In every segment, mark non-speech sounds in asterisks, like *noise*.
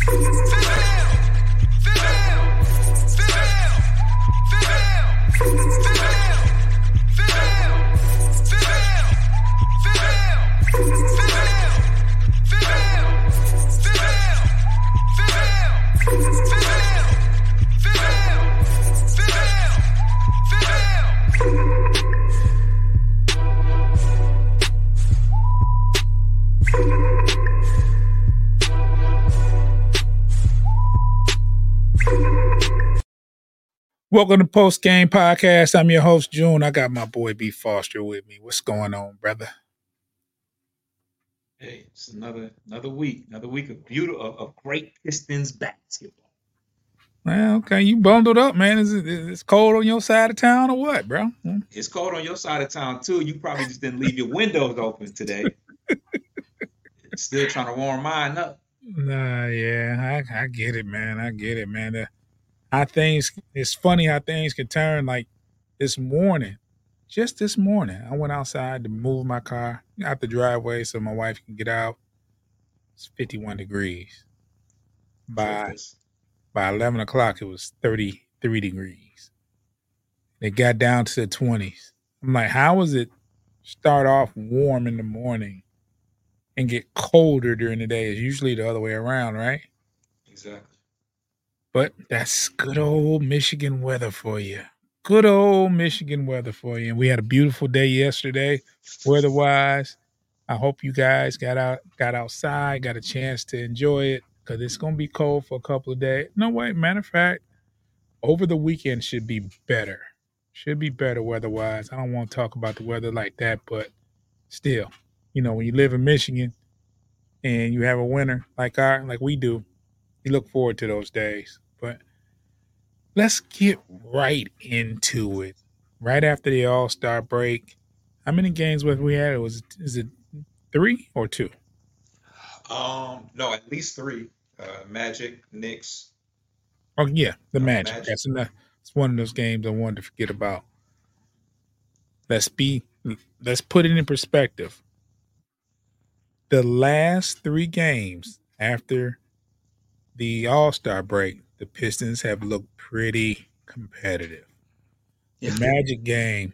Female. Female. Female. Female. Welcome to Post Game Podcast. I'm your host, June. I got my boy B Foster with me. What's going on, brother? Hey, it's another another week, another week of beautiful of, of great Pistons basketball. Well, okay, you bundled up, man. Is it is cold on your side of town or what, bro? Hmm? It's cold on your side of town too. You probably just didn't leave your windows open today. *laughs* Still trying to warm mine up. Nah, yeah, I, I get it, man. I get it, man. How things it's funny how things can turn like this morning just this morning. I went outside to move my car out the driveway so my wife can get out. It's 51 degrees. By by 11 o'clock it was 33 degrees. It got down to the 20s i'm like how was it start off warm in the morning and get colder during the day? It's usually the other way around right? Exactly. But that's good old Michigan weather for you. Good old Michigan weather for you. And we had a beautiful day yesterday, weather wise. I hope you guys got out, got outside, got a chance to enjoy it because it's gonna be cold for a couple of days. No way. Matter of fact, over the weekend should be better. Should be better weather wise. I don't want to talk about the weather like that, but still, you know, when you live in Michigan and you have a winter like our like we do, you look forward to those days. But let's get right into it. Right after the All Star break, how many games was we had? It was is it three or two? Um, no, at least three. Uh, Magic, Knicks. Oh yeah, the Uh, Magic. Magic. That's enough. It's one of those games I wanted to forget about. Let's be. Let's put it in perspective. The last three games after the All Star break, the Pistons have looked pretty competitive. Yeah. The Magic game.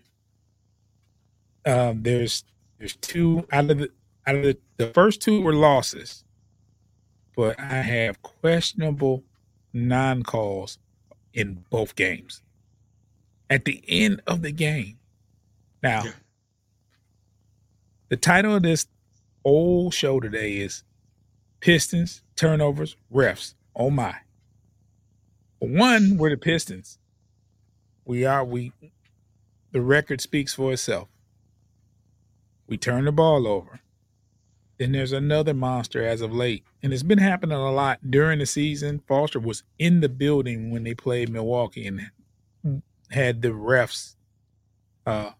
Um, there's there's two out of the out of the, the first two were losses, but I have questionable non calls in both games. At the end of the game. Now, Yeah. the title of this old show today is Pistons, Turnovers, Refs. Oh my. One, we're the Pistons. We are, we, the record speaks for itself. We turn the ball over. Then there's another monster as of late. And it's been happening a lot during the season. Foster was in the building when they played Milwaukee and had the refs uh,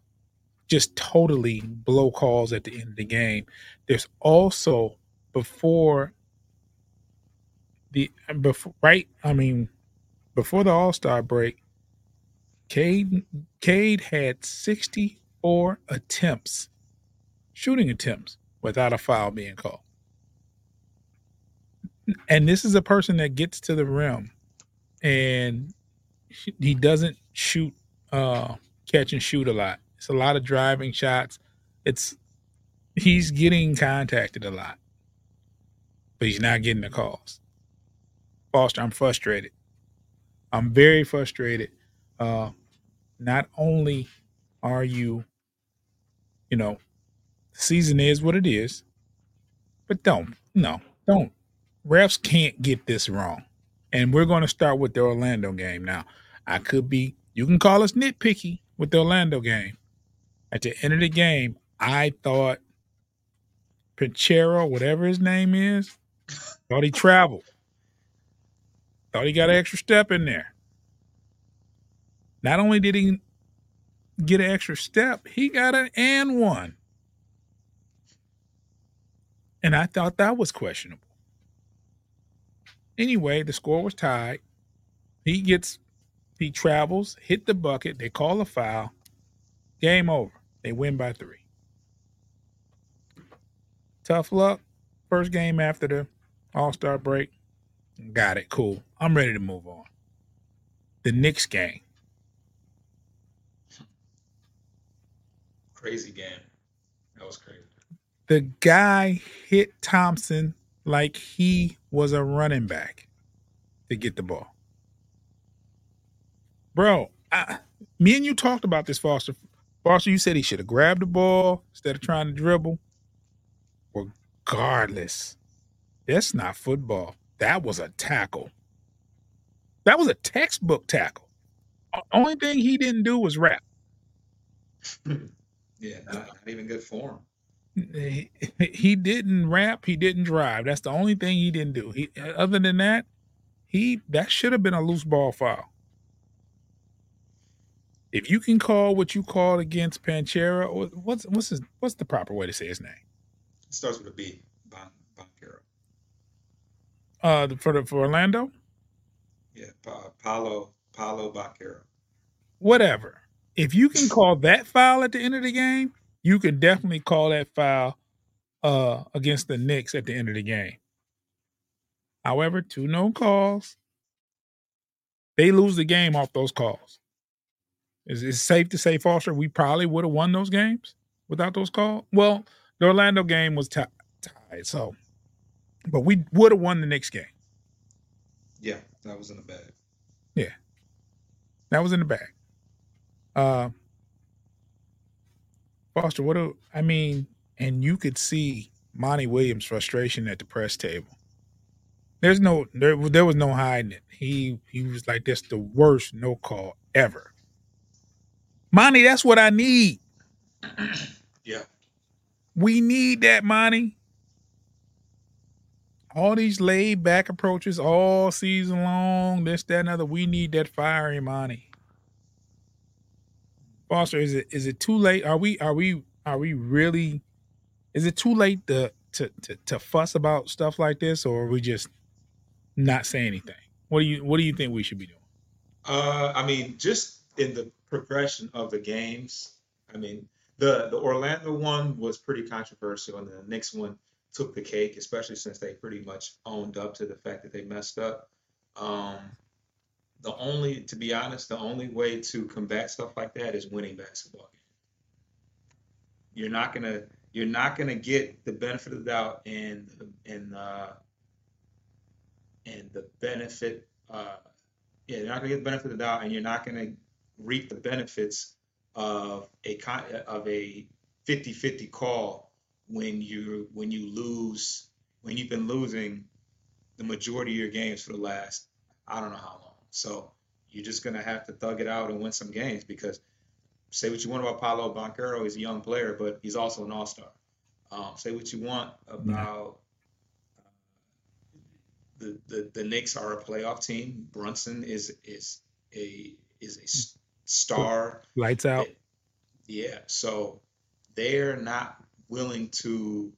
just totally blow calls at the end of the game. There's also before the before right, I mean, before the All Star break, Cade Cade had 64 attempts, shooting attempts, without a foul being called. And this is a person that gets to the rim and he doesn't shoot uh catch and shoot a lot. It's a lot of driving shots. It's he's getting contacted a lot. but he's not getting the calls. Foster, I'm frustrated. I'm very frustrated. Uh, not only are you, you know, the season is what it is, but don't, no, don't. Refs can't get this wrong. And we're going to start with the Orlando game now. I could be, you can call us nitpicky with the Orlando game. At the end of the game, I thought Pinchero, whatever his name is, thought he traveled. Thought he got an extra step in there. Not only did he get an extra step, he got an and one. And I thought that was questionable. Anyway, the score was tied. He gets, he travels, hit the bucket. They call a foul. Game over. They win by three. Tough luck. First game after the All Star break. Got it. Cool. I'm ready to move on. The Knicks game. Crazy game. That was crazy. The guy hit Thompson like he was a running back to get the ball. Bro, I, me and you talked about this, Foster. Foster, you said he should have grabbed the ball instead of trying to dribble. Regardless, that's not football. That was a tackle. That was a textbook tackle. Only thing he didn't do was rap. *laughs* yeah, not, not even good form. He, he didn't rap. He didn't drive. That's the only thing he didn't do. He, other than that, he that should have been a loose ball foul. If you can call what you called against Panchera, or what's what's his, what's the proper way to say his name? It starts with a B. Uh, for the for Orlando. Yeah, pa- Paulo Paolo Banchero. Whatever. If you can call that foul at the end of the game, you could definitely call that foul uh, against the Knicks at the end of the game. However, two no calls. They lose the game off those calls. Is it safe to say, Foster, we probably would have won those games without those calls? Well, the Orlando game was t- tied, so, but we would have won the next game. Yeah, that was in the bag. Yeah, that was in the bag. Uh, Foster, what do I mean? And you could see Monty Williams' frustration at the press table. There's no there there was no hiding it. He he was like, "That's the worst no call ever." Monty, that's what I need. Yeah. We need that, Monty. All these laid back approaches all season long, this, that, and other. We need that fiery Monty. Foster, is it is it too late? Are we are we are we really is it too late to to to, to fuss about stuff like this or are we just not say anything? What do you what do you think we should be doing? Uh, I mean, just in the progression of the games, I mean, the the Orlando one was pretty controversial, and the next one took the cake, especially since they pretty much owned up to the fact that they messed up. Um, the only, to be honest, the only way to combat stuff like that is winning basketball games. You're not gonna you're not gonna get the benefit of the doubt and and uh, and the benefit uh, yeah you're not gonna get the benefit of the doubt and you're not gonna reap the benefits of a of a 50-50 call when you when you lose when you've been losing the majority of your games for the last I don't know how long. So you're just gonna have to thug it out and win some games because say what you want about Paolo Banchero, he's a young player, but he's also an all-star. Um, say what you want about uh, the, the the Knicks are a playoff team. Brunson is is a is a star. Lights out. Yeah, so they're not willing to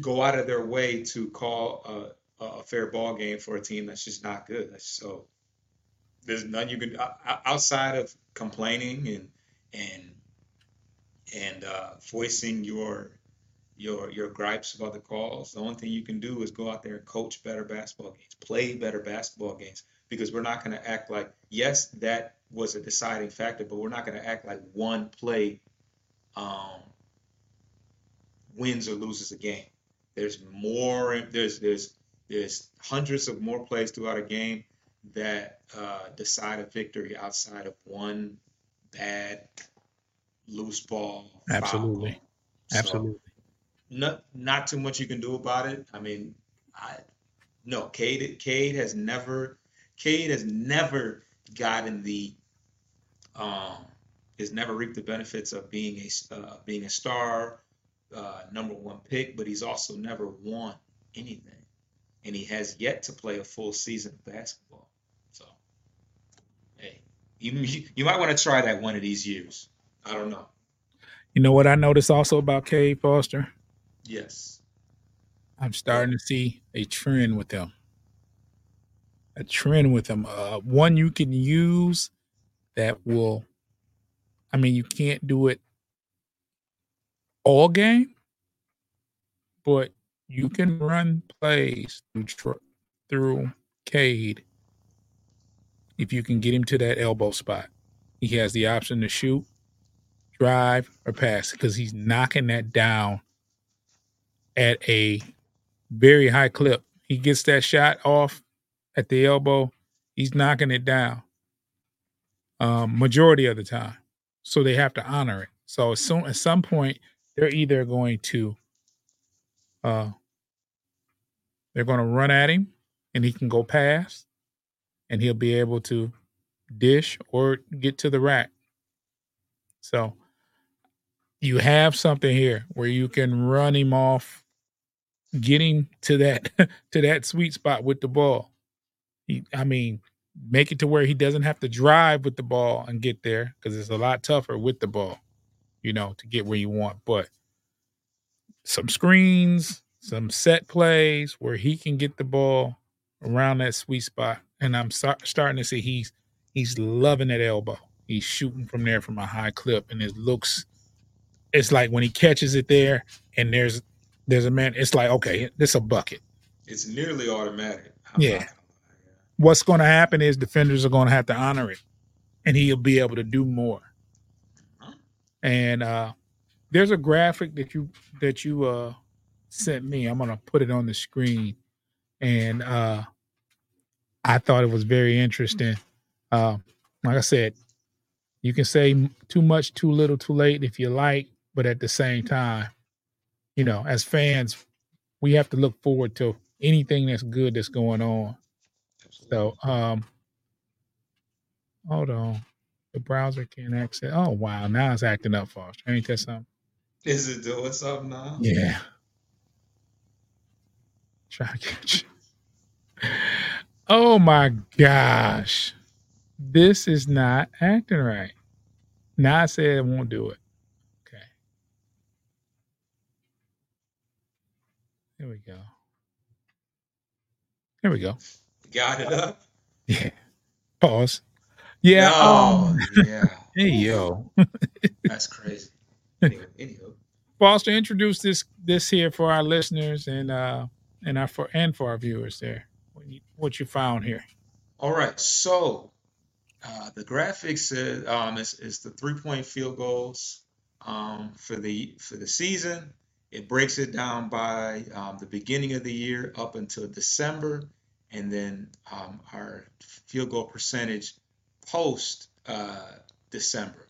go out of their way to call a, a fair ball game for a team that's just not good. So there's none you can outside of complaining and and and uh, voicing your your your gripes about the calls. The only thing you can do is go out there and coach better basketball games, play better basketball games, because we're not going to act like yes, that was a deciding factor, but we're not going to act like one play um, wins or loses a game. there's more. There's there's there's hundreds of more plays throughout a game that uh, decide a victory outside of one bad loose ball. Absolutely. So, Absolutely. not not too much you can do about it. I mean, I no Cade Cade has never Cade has never gotten the um has never reaped the benefits of being a uh, being a star uh, number one pick, but he's also never won anything, and he has yet to play a full season of basketball. So, hey, you *laughs* you might want to try that one of these years. I don't know. You know what I noticed also about Cade Foster? Yes. I'm starting to see a trend with him. A trend with him. Uh, one you can use that will, I mean, you can't do it all game, but you can run plays through, through Cade if you can get him to that elbow spot. He has the option to shoot, drive, or pass because he's knocking that down at a very high clip. He gets that shot off at the elbow. He's knocking it down. Um, majority of the time. So they have to honor it. So soon at some point, they're either going to uh they're gonna run at him and he can go past and he'll be able to dish or get to the rack. So you have something here where you can run him off getting to that *laughs* to that sweet spot with the ball. He, I mean, make it to where he doesn't have to drive with the ball and get there because it's a lot tougher with the ball, you know, to get where you want. But some screens, some set plays where he can get the ball around that sweet spot, and I'm start, starting to see he's he's loving that elbow. He's shooting from there from a high clip, and it looks. It's like when he catches it there, and there's there's a man. It's like okay, this a bucket. It's nearly automatic. I'm Yeah. not. What's going to happen is defenders are going to have to honor it, and he'll be able to do more. And uh, there's a graphic that you that you uh, sent me. I'm gonna put it on the screen, and uh, I thought it was very interesting. Uh, like I said, you can say too much, too little, too late if you like, but at the same time, you know, as fans, we have to look forward to anything that's good that's going on. So, um, hold on. The browser can't access. Oh wow, now it's acting up, Foster. Ain't that something? Is it doing something now? Yeah. Try to catch. *laughs* Oh my gosh, this is not acting right. Now I said it won't do it. Okay. There we go. There we go. Got it up. Yeah. Pause. Yeah. Oh, um, yeah. *laughs* hey yo. *laughs* That's crazy. Anyway. Foster, introduce this this here for our listeners and uh and our for and for our viewers there. What you, what you found here. All right. So uh, the graphics is, um, is, is the three point field goals um, for the for the season. It breaks it down by um, the beginning of the year up until December, and then um, our field goal percentage post uh, December.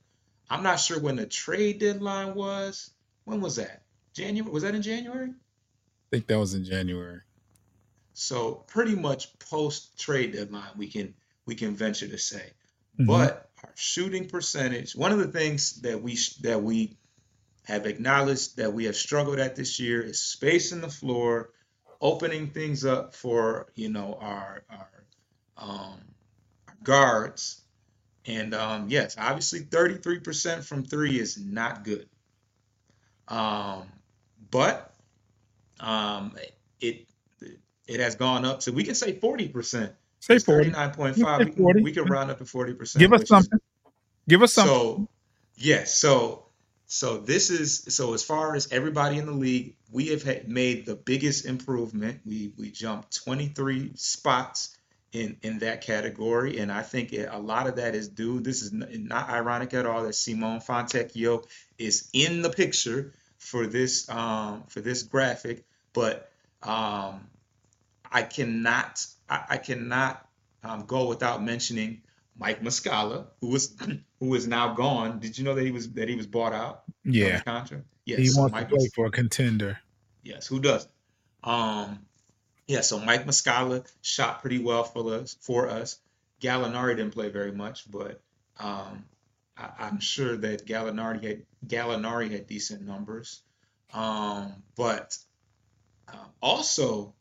I'm not sure when the trade deadline was. When was that? January? Was that in January? I think that was in January. So pretty much post trade deadline, we can we can venture to say. Mhm. But our shooting percentage, one of the things that we that we have acknowledged that we have struggled at this year is spacing the floor, opening things up for you know our our um, our guards. And um, yes, obviously 33% from three is not good. Um, but um, it it has gone up So we can say 40%. Say It's forty. 39.5. We can, 40. we can round up to 40%. Give us which is- something. Give us something. so yes, so so this is so as far as everybody in the league, we have made the biggest improvement. We we jumped 23 spots in in that category, and I think a lot of that is due. This is not ironic at all that Simone Fontecchio is in the picture for this um for this graphic but um, I cannot I, I cannot um, go without mentioning Mike Muscala, who was *clears throat* who is now gone. Did you know that he was that he was bought out? Yeah, contract. Yes, he wants Mike to play for a contender. Yes, who doesn't? Um, yeah, so Mike Muscala shot pretty well for us. For us, Gallinari didn't play very much, but um, I, am sure that Gallinari had Gallinari had decent numbers. Um, but uh, also,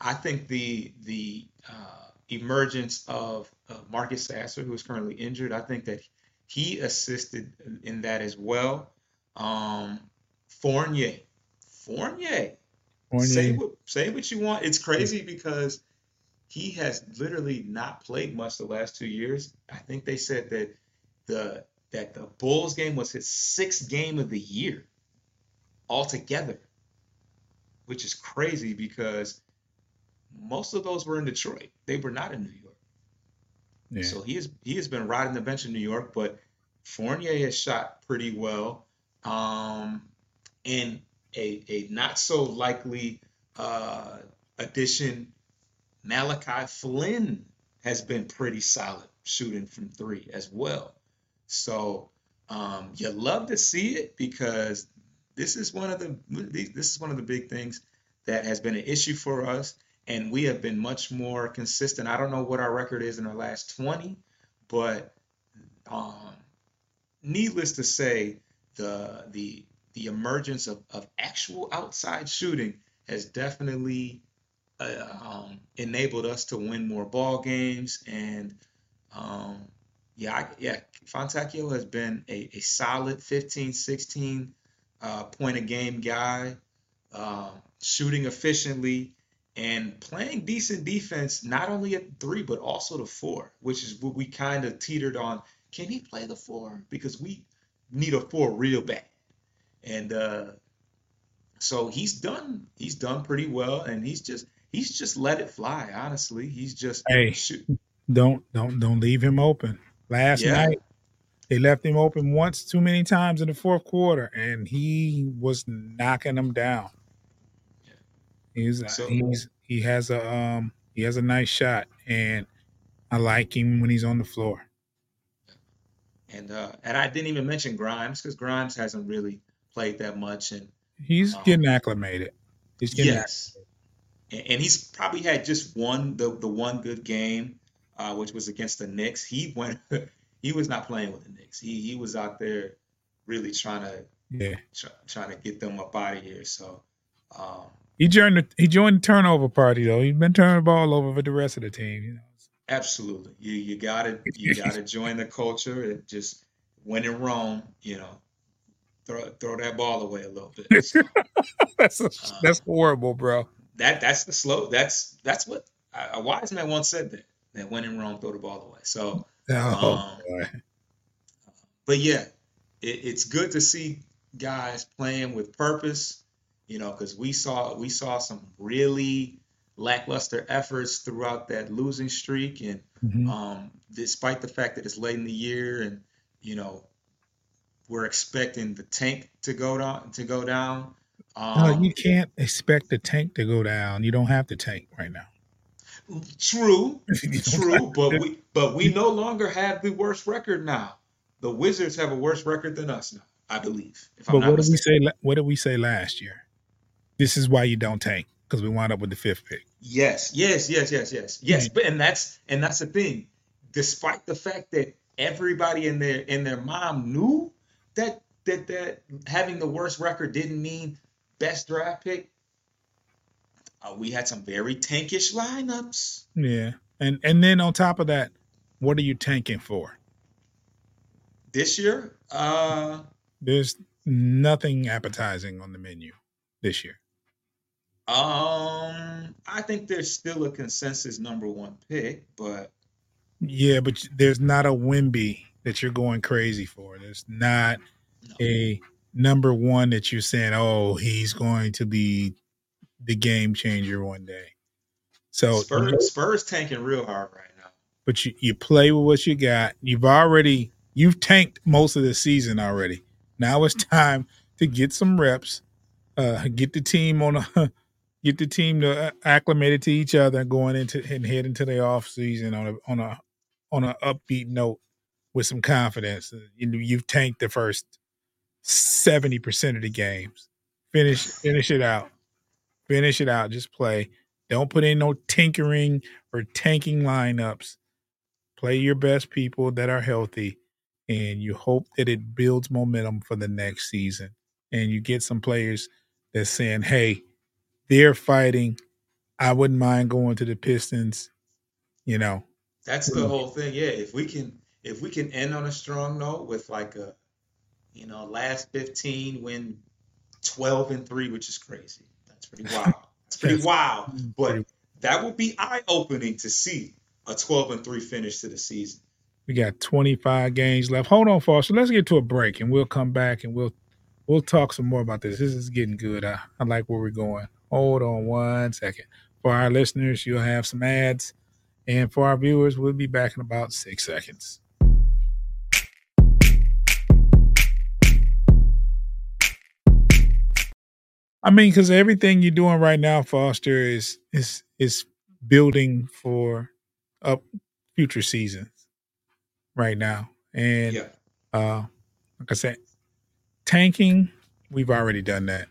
I think the the uh, emergence of uh, Marcus Sasser, who is currently injured, I think that he assisted in that as well. Um, Fournier, Fournier, Fournier. Say what say what you want. It's crazy because he has literally not played much the last two years. I think they said that the that the Bulls game was his sixth game of the year altogether, which is crazy because most of those were in Detroit. They were not in New York. Yeah. So he has he has been riding the bench in New York, but Fournier has shot pretty well. Um, and a a not so likely uh, addition, Malachi Flynn has been pretty solid shooting from three as well. So um, you love to see it because this is one of the this is one of the big things that has been an issue for us, and we have been much more consistent. I don't know what our record is in the last 20, but um, needless to say, the the the emergence of, of actual outside shooting has definitely uh, um, enabled us to win more ball games and um, yeah, I, yeah, Fontecchio has been a, a solid 15, 16 uh, point a game guy, uh, shooting efficiently and playing decent defense, not only at three, but also the four, which is what we kind of teetered on. Can he play the four? Because we need a four real bad. And uh, so he's done he's done pretty well and he's just he's just let it fly, honestly. He's just hey, shoot. don't don't don't leave him open. Last yeah. night, they left him open once too many times in the fourth quarter, and he was knocking them down. He's so, he's he has a um he has a nice shot, and I like him when he's on the floor. And uh, and I didn't even mention Grimes because Grimes hasn't really played that much, and he's um, getting acclimated. He's getting yes, acclimated. and he's probably had just one the the one good game uh, which was against the Knicks. He went. *laughs* he was not playing with the Knicks. He he was out there really trying to yeah try, trying to get them up out of here. So. Um, he joined the he joined the turnover party though. He's been turning the ball over for the rest of the team. You know. Absolutely, you you gotta you gotta *laughs* join the culture It just when in Rome, you know, throw throw that ball away a little bit. So, *laughs* that's a, um, that's horrible, bro. That that's the slow. That's that's what a wise man once said that that when in Rome, throw the ball away. So, oh, um, but yeah, it, it's good to see guys playing with purpose. You know, because we saw we saw some really lackluster efforts throughout that losing streak, and mm-hmm. um, despite the fact that it's late in the year, and you know, we're expecting the tank to go down to go down. Um, no, you can't expect the tank to go down. You don't have the tank right now. True, *laughs* true, but we but we no longer have the worst record now. The Wizards have a worse record than us now, I believe. but what did we say? What did we say last year? This is why you don't tank because we wound up with the fifth pick. Yes, yes, yes, yes, yes, yes. But and that's and that's the thing. Despite the fact that everybody in their in their mom knew that that that having the worst record didn't mean best draft pick, uh, we had some very tankish lineups. Yeah, and and then on top of that, what are you tanking for? This year, uh, there's nothing appetizing on the menu this year. Um, I think there's still a consensus number one pick, but yeah, but there's not a Wemby that you're going crazy for. There's not no. a number one that you're saying, oh, he's going to be the game changer one day. So Spurs, Spurs tanking real hard right now. But you, you play with what you got. You've already you've tanked most of the season already. Now it's time to get some reps, uh, get the team on a *laughs* get the team to uh, acclimate to each other going into and head into the off season on a on a on an upbeat note with some confidence. Uh, you know, you've tanked the first seventy percent of the games. Finish finish it out. Finish it out. Just play. Don't put in no tinkering or tanking lineups. Play your best people that are healthy, and you hope that it builds momentum for the next season. And you get some players that's saying, "Hey, they're fighting. I wouldn't mind going to the Pistons." You know, that's the hmm. whole thing. Yeah, if we can, if we can end on a strong note with like a, you know, last fifteen win twelve and three, which is crazy. That's pretty *laughs* wild. It's pretty wild, mm-hmm. but that would be eye opening to see a 12 and 3 finish to the season. We got 25 games left. Hold on, Foster. Let's get to a break and we'll come back and we'll we'll talk some more about this. This is getting good. I, I like where we're going. Hold on one second. For our listeners, you'll have some ads. And for our viewers, we'll be back in about six seconds. I mean, because everything you're doing right now, Foster, is is is building for up future seasons right now. And Yeah. uh like I said, tanking, we've already done that.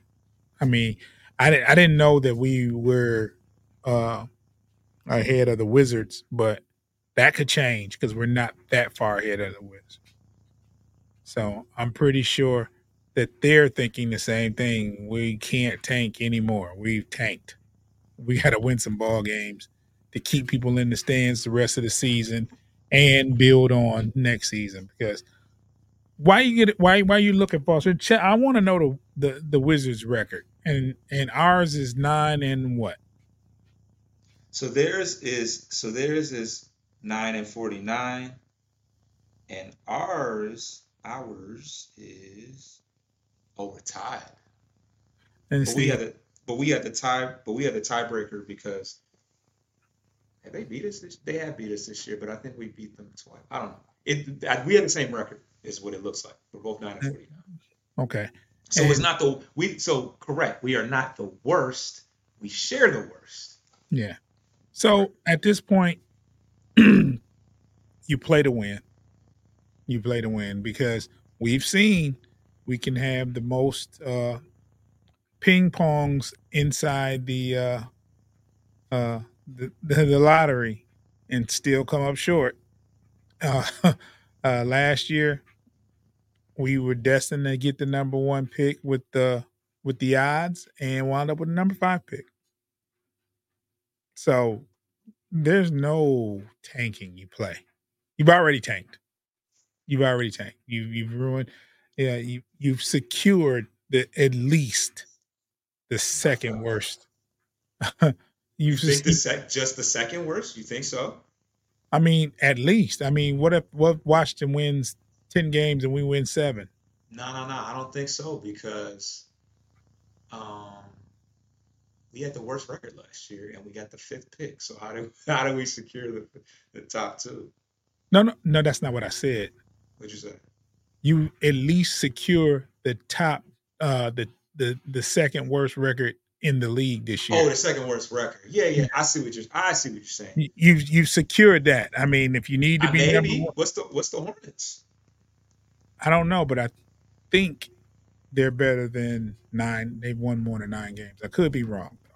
I mean, I didn't I didn't know that we were uh ahead of the Wizards, but that could change because we're not that far ahead of the Wizards. So I'm pretty sure that they're thinking the same thing. We can't tank anymore. We've tanked. We got to win some ball games to keep people in the stands the rest of the season and build on next season. Because why you get why why you looking Ch- I want to know the, the the Wizards record, and and ours is nine and what? So theirs is so theirs is nine and forty nine, and ours ours is oh we're tied. And But we had the but we had the tie but we had the tiebreaker because have they beat us this they have beat us this year, but I think we beat them twice. I don't know. It I- we have the same record is what it looks like. We're both nine and forty nine. okay, So it's not the we so correct. We are not the worst. We share the worst. yeah. So at this point, *clears throat* you play to win. You play to win because we've seen we can have the most uh, ping pongs inside the uh, uh, the, the lottery and still come up short. *laughs* Uh, uh, last year, we were destined to get the number one pick with the with the odds and wound up with the number five pick. So there's no tanking you play. You've already tanked. You've already tanked. You you've ruined. Yeah, you you've secured the at least the second worst. *laughs* you've think just, the sec just the second worst? You think so? I mean, at least. I mean, what if what Washington wins ten games and we win seven? No, no, no. I don't think so because um we had the worst record last year and we got the fifth pick. So how do *laughs* how do we secure the the top two? No, no, no. That's not what I said. What'd you say? You at least secure the top, uh, the the the second worst record in the league this year. Oh, the second worst record. Yeah, yeah. I see what you're I see what you're saying. You- You've you've secured that. I mean, if you need to be number maybe. one, What's the what's the Hornets? I don't know, but I think they're better than nine. They've won more than nine games. I could be wrong. though.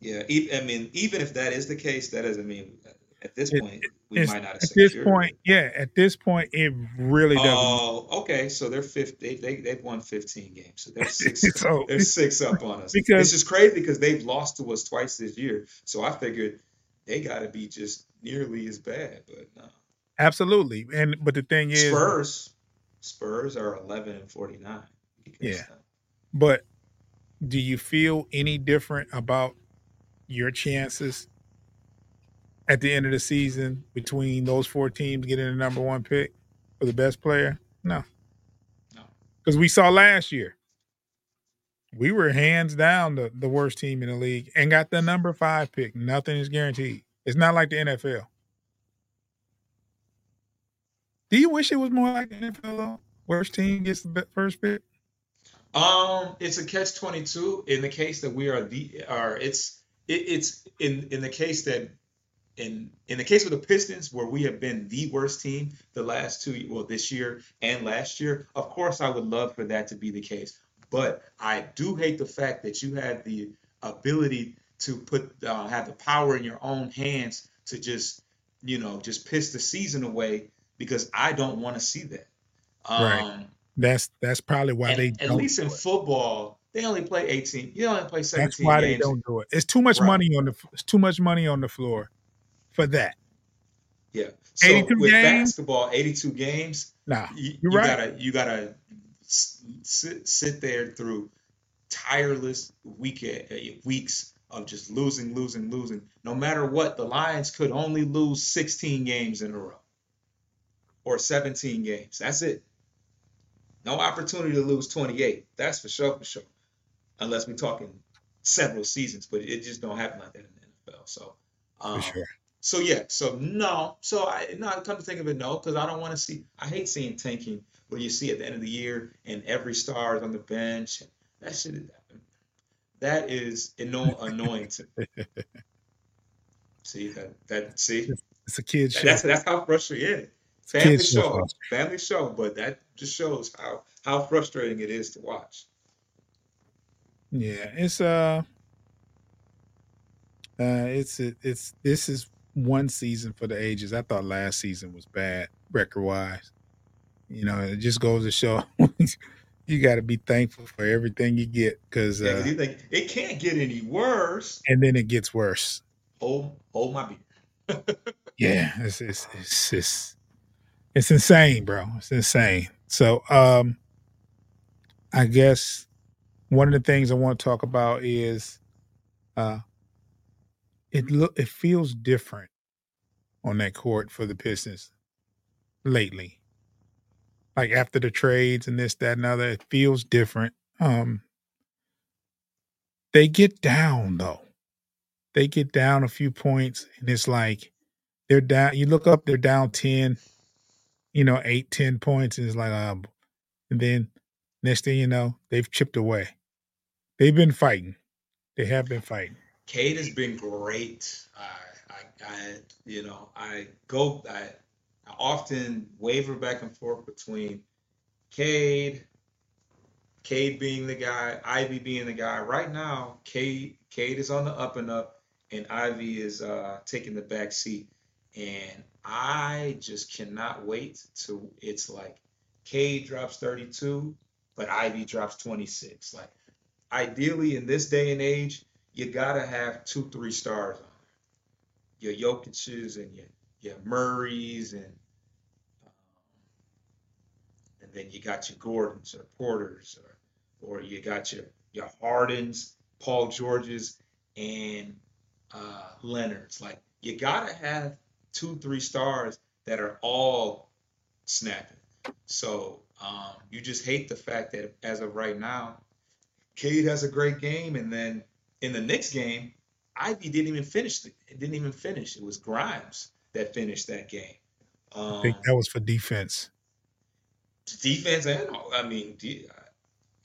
Yeah, I mean, even if that is the case, that doesn't mean at this It- point we might not have at this point, yeah, at this point, it really doesn't. Oh, okay. So they're fifth. They they they've won 15 games. So they're *laughs* six. So- they're six up on us. Because- it's just crazy because they've lost to us twice this year. So I figured they got to be just nearly as bad. But no. Absolutely, and but the thing is, Spurs. Spurs are 11 and 49. Yeah. but do you feel any different about your chances at the end of the season between those four teams getting the number one pick for the best player? No. No. Because we saw last year, we were hands down the, the worst team in the league and got the number five pick. Nothing is guaranteed. It's not like the NFL. Do you wish it was more like the NFL though? Worst team gets the first pick? Um, it's a catch twenty two in the case that we are the are it's it, it's in in the case that in in the case of the Pistons where we have been the worst team the last two well this year and last year. Of course, I would love for that to be the case, but I do hate the fact that you had the ability to put uh, have the power in your own hands to just you know just piss the season away because I don't want to see that. Right. Um, That's that's probably why they at least in football, they only play 18. You only play seventeen. That's 17 why they don't do it. It's too much Right. money on the it's too much money on the floor for that. Yeah. So 82 with games? basketball, 82 games, Nah, you, you right. gotta you gotta sit sit there through tireless week uh, weeks of just losing, losing, losing. No matter what, the Lions could only lose 16 games in a row or 17 games. That's it. No opportunity to lose 28. That's for sure, for sure. Unless we're talking several seasons, but it just don't happen like that in the NFL. So, um, for sure. So yeah, so no, so I no, come to think of it, no, because I don't want to see. I hate seeing tanking where you see at the end of the year and every star is on the bench. That shit, that is anno- *laughs* annoying to me. See that that see It's a kid show. that's that's how frustrating. Yeah, It's family show. show, family show, but that just shows how how frustrating it is to watch. Yeah, it's uh, uh, it's it's this is one season for the ages. I thought last season was bad record wise. You know, it just goes to show *laughs* you got to be thankful for everything you get because Yeah, uh, you think it can't get any worse. and then it gets worse. Hold hold my beer. *laughs* Yeah, it's it's it's it's, it's insane, bro. It's insane. So, um, I guess one of the things I want to talk about is, uh, it look it feels different on that court for the Pistons lately. Like after the trades and this, that, and other, it feels different. Um, they get down though. They get down a few points, and it's like they're down. You look up, they're down 10, you know, eight, 10 points. And it's like, um, and then next thing you know, they've chipped away. They've been fighting. They have been fighting. Cade has been great. I, I, you know, I go, I, I often waver back and forth between Cade, Cade being the guy, Ivy being the guy. Right now, Cade, Cade is on the up and up, and Ivy is uh, taking the back seat. And I just cannot wait to it's like Cade drops 32, but Ivy drops 26. Like, ideally, in this day and age, you gotta have two, three stars. Your Jokic's and your your Murray's and um, and then you got your Gordons or Porters or or you got your your Hardens, Paul Georges, and uh, Leonard's. Like you gotta have two, three stars that are all snapping. So um, you just hate the fact that as of right now, Cade has a great game, and then in the next game, Ivy didn't even finish. The, it didn't even finish. It was Grimes that finished that game. I Um, think that was for defense. defense and I mean,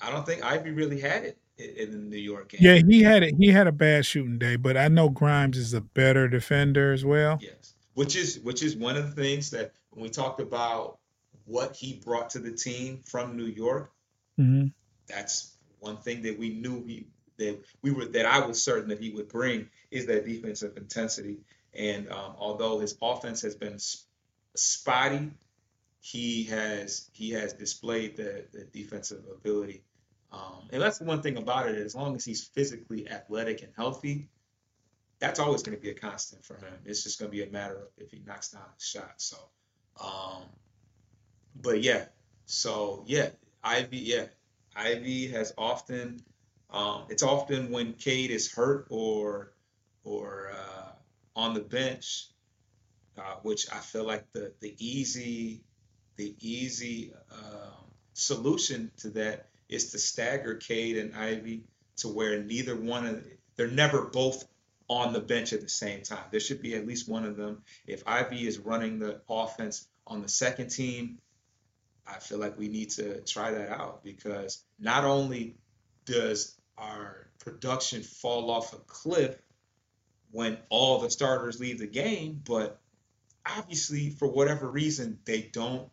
I don't think Ivy really had it in, the New York game. Yeah, he had it. He had a bad shooting day, but I know Grimes is a better defender as well. Yes, which is which is one of the things that when we talked about what he brought to the team from New York, hmm that's one thing that we knew he that we were that I was certain that he would bring is that defensive intensity. And um, although his offense has been spotty, he has he has displayed the, the defensive ability. Um, and that's the one thing about it. As long as he's physically athletic and healthy, that's always going to be a constant for him. It's just going to be a matter of if he knocks down his shot. So, um, but yeah, so yeah, Ivy, yeah, Ivy has often, um, it's often when Cade is hurt or or uh, on the bench, uh, which I feel like the the easy the easy um, solution to that is to stagger Cade and Ivy to where neither one of they're never both on the bench at the same time. There should be at least one of them. If Ivy is running the offense on the second team, I feel like we need to try that out because not only does our production fall off a cliff when all the starters leave the game, but obviously for whatever reason they don't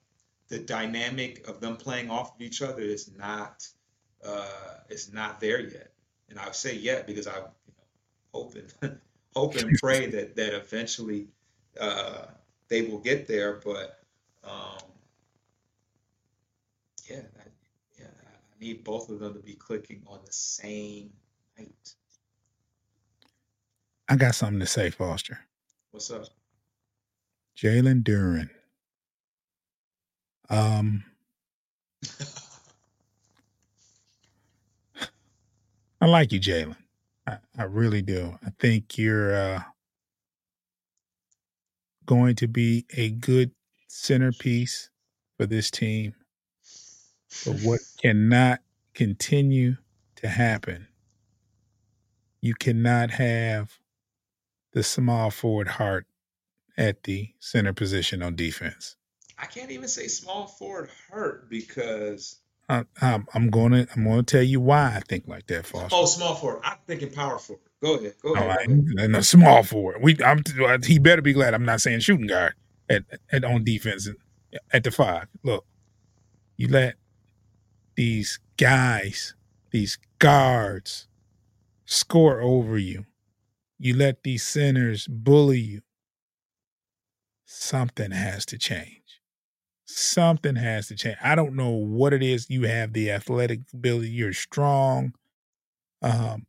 the dynamic of them playing off of each other is not uh is not there yet. And I say yet because I you know, hope and *laughs* hope and pray *laughs* that that eventually uh they will get there, but um yeah, I, yeah, I need both of them to be clicking on the same night. I got something to say, Foster. What's up? Jalen Duren. Um, I like you, Jalen. I, I really do. I think you're uh, going to be a good centerpiece for this team. But what cannot continue to happen, you cannot have the small forward heart at the center position on defense. I can't even say small forward hurt because I, I'm, I'm gonna I'm gonna tell you why I think like that, Foster. oh, small forward. I'm thinking power forward. Go ahead. Go All ahead. right, ahead. small forward. We I'm he better be glad I'm not saying shooting guard at, at on defense at the five. Look, you let these guys, these guards, score over you. You let these sinners bully you. Something has to change. Something has to change. I don't know what it is. You have the athletic ability. You're strong. Um,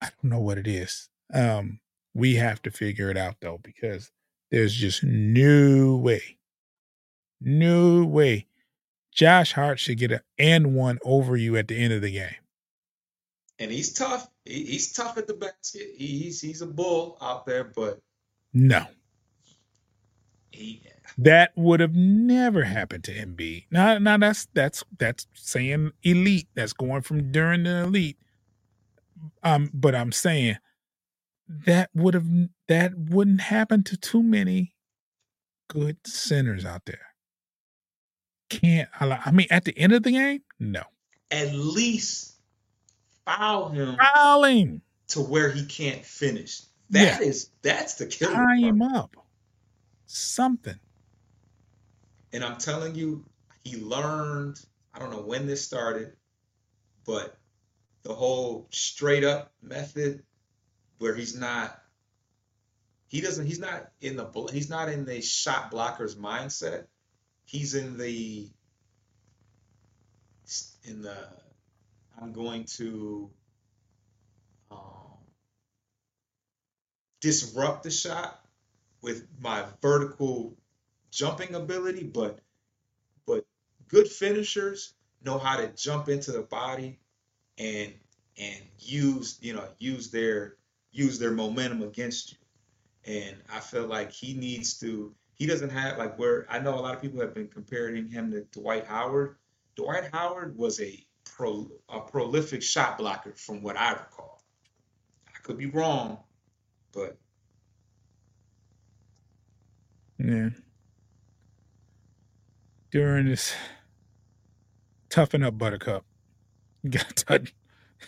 I don't know what it is. Um, we have to figure it out though, because there's just no way, no way. Josh Hart should get an and one over you at the end of the game. And he's tough. He, he's tough at the basket. He, he's he's a bull out there, but No, he that would have never happened to Embiid. Now, now that's that's that's saying elite. That's going from Duren the elite. Um, but I'm saying that would have that wouldn't happen to too many good centers out there. Can't I? I mean, at the end of the game, no at least foul him fouling, to where he can't finish. That is that's the killer. tie him up, something. And I'm telling you, he learned. I don't know when this started, but the whole straight up method, where he's not, he doesn't, he's not in the, he's not in the shot blocker's mindset. He's in the, in the, I'm going to um, disrupt the shot with my vertical jumping ability, but but good finishers know how to jump into the body and and use you know use their use their momentum against you. And I feel like he needs to. He doesn't have like where I know a lot of people have been comparing him to Dwight Howard. Dwight Howard was a pro a prolific shot blocker from what I recall. I could be wrong, but Yeah. Duren this toughen up buttercup. You got to